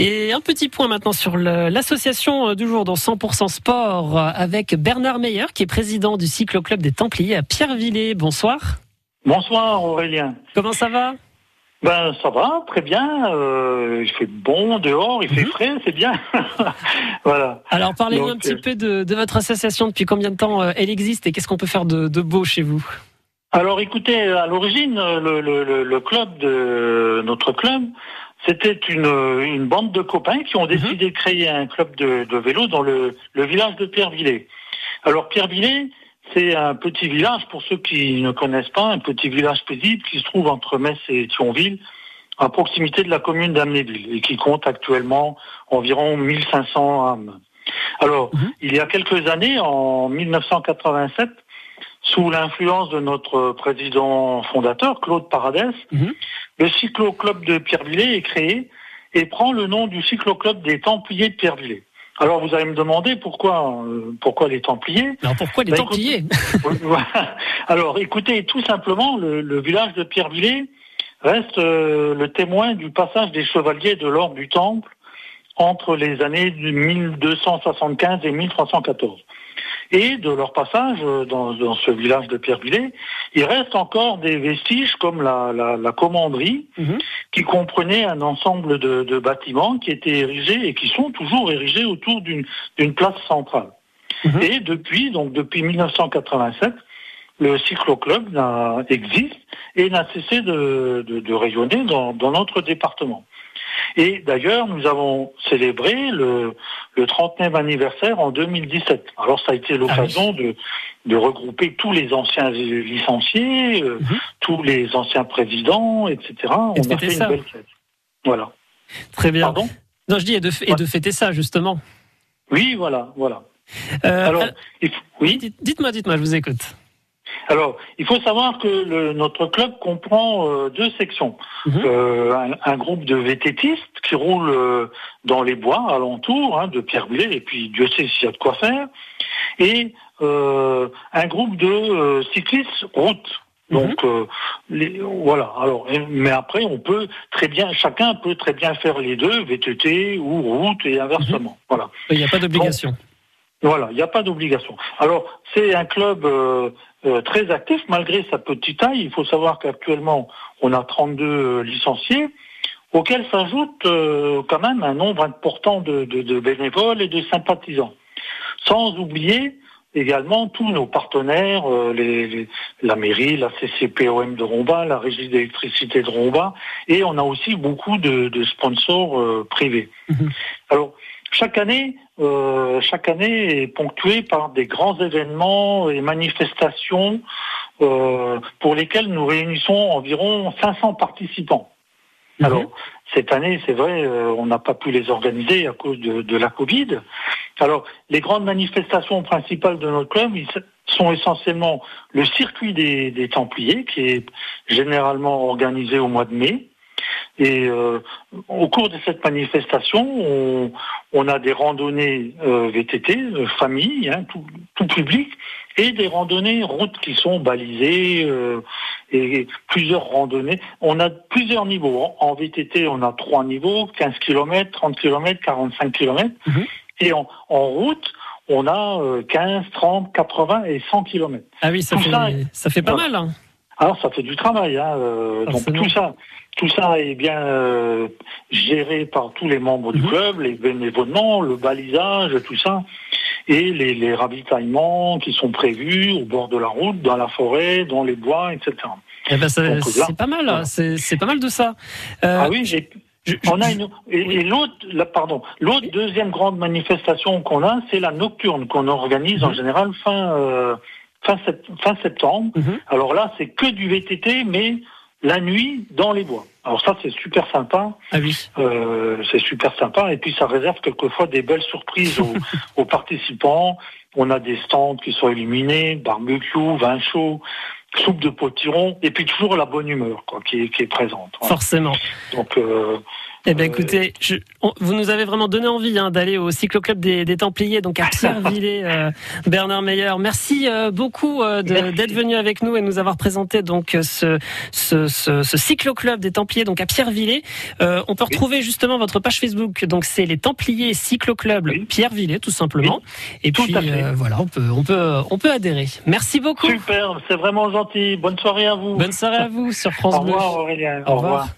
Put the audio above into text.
Et un petit point maintenant sur l'association du jour dans 100% Sport avec Bernard Meyer qui est président du cyclo-club des Templiers à Pierrevillers. Bonsoir. Bonsoir Aurélien. Comment ça va? Ben ça va, très bien. Euh, il fait bon dehors, il fait mhm. frais, c'est bien. voilà. Alors parlez-nous un petit euh, peu de, votre association. Depuis combien de temps euh, elle existe et qu'est-ce qu'on peut faire de, beau chez vous? Alors écoutez, à l'origine, le, club de notre club, c'était une, bande de copains qui ont mhm. décidé de créer un club de, vélo dans le, village de Pierrevillers. Alors Pierrevillers, c'est un petit village, pour ceux qui ne connaissent pas, un petit village paisible qui se trouve entre Metz et Thionville, à proximité de la commune d'Amnéville, et qui compte actuellement environ 1500 âmes. Alors, mhm. il y a quelques années, en 1987, sous l'influence de notre président fondateur, Claude Paradès, mhm. Le cyclo-club de Pierrevillers est créé et prend le nom du cyclo-club des Templiers de Pierrevillers. Alors vous allez me demander pourquoi euh, pourquoi les Templiers? Alors pourquoi les ben, Templiers? Alors écoutez, tout simplement, le, village de Pierrevillers reste euh, le témoin du passage des chevaliers de l'ordre du Temple entre les années 1275 et 1314 et de leur passage dans, ce village de Pierrevillers, il reste encore des vestiges comme la, commanderie, mhm. qui comprenait un ensemble de, bâtiments qui étaient érigés et qui sont toujours érigés autour d'une place centrale. Mhm. Et depuis, donc depuis 1987, le cyclo-club existe et n'a cessé de, rayonner dans notre département. Et d'ailleurs, nous avons célébré le, le 39e anniversaire en 2017. Alors ça a été l'occasion ah de, de regrouper tous les anciens licenciés, euh, mhm. tous les anciens présidents, etc. On a fait une belle fête. Voilà. Très bien. Pardon? Non, je dis et de, et de fêter ça justement. Oui, voilà, voilà. Euh, Alors, oui? Dites-moi, dites-moi, je vous écoute. Alors, il faut savoir que le, notre club comprend euh, deux sections. Mhm. Euh, un, groupe de vététistes qui roulent euh, dans les bois alentours hein, de Pierre-Boulet, et puis Dieu sait s'il y a de quoi faire, et un groupe de cyclistes route. Mhm. Donc les, voilà. Alors, mais après, on peut très bien, chacun peut très bien faire les deux, VTT ou route et inversement. Mhm. Voilà. Il n'y a pas d'obligation. Voilà, il n'y a pas d'obligation. Alors, c'est un club euh, euh, très actif malgré sa petite taille. Il faut savoir qu'actuellement, on a 32 euh, licenciés, auxquels s'ajoute quand même un nombre important de, bénévoles et de sympathisants. Sans oublier également tous nos partenaires, les, la mairie, la CCPOM de Romba, la régie d'électricité de Romba, et on a aussi beaucoup de, sponsors privés. Mhm. Alors, chaque année, euh, chaque année est ponctuée par des grands événements et manifestations euh, pour lesquels nous réunissons environ 500 participants. Mhm. Alors, cette année, c'est vrai, euh, on n'a pas pu les organiser à cause de, la Covid. Alors, les grandes manifestations principales de notre club sont essentiellement le circuit des Templiers, qui est généralement organisé au mois de mai. Et euh, au cours de cette manifestation, on, a des randonnées euh, VTT, euh, famille, hein, tout, public, et des randonnées routes qui sont balisées et plusieurs randonnées. On a plusieurs niveaux. En VTT, on a trois niveaux 15 km, 30 km, 45 km. Et en, route, on a 15, 30, 80 et 100 km. Ah oui, ça, fait, ça, fait, pas mal. Hein. Alors ça fait du travail. Hein, donc tout ça, tout ça est bien euh, géré par tous les membres du mhm. club, les bénévolements, le balisage, tout ça, et les, ravitaillements qui sont prévus au bord de la route, dans la forêt, dans les bois, etc. Eh ben c'est pas mal, c'est pas mal de ça. Euh, ah oui, j'ai on a une, et, l'autre, pardon, l'autre deuxième grande manifestation qu'on a, c'est la nocturne qu'on organise en mhm. général fin fin, fin, septembre. Mhm. Alors là, c'est que du VTT, mais la nuit dans les bois. Alors ça c'est super sympa. Ah oui. Euh, c'est super sympa et puis ça réserve quelquefois des belles surprises aux, participants. On a des stands qui sont illuminés, barbecue, vin chaud, soupe de potiron et puis toujours la bonne humeur quoi, qui, est, qui est présente. Forcément. Donc euh, Eh bien, écoutez, je, vous nous avez vraiment donné envie hein, d'aller au cycloclub des, des Templiers, donc à Pierrevillers, euh, Bernard Meyer. Merci euh, beaucoup euh, d'être venu avec nous et nous avoir présenté donc ce, ce, ce, ce cycloclub des Templiers, donc à Pierrevillers. Euh, on peut retrouver justement votre page Facebook, donc c'est les Templiers Cycloclub oui. Pierrevillers, tout simplement. Et puis voilà, on peut, on peut, on peut adhérer. Merci beaucoup. Super, c'est vraiment gentil. Bonne soirée à vous. Bonne soirée à vous sur France Au revoir, Aurélien. Au revoir.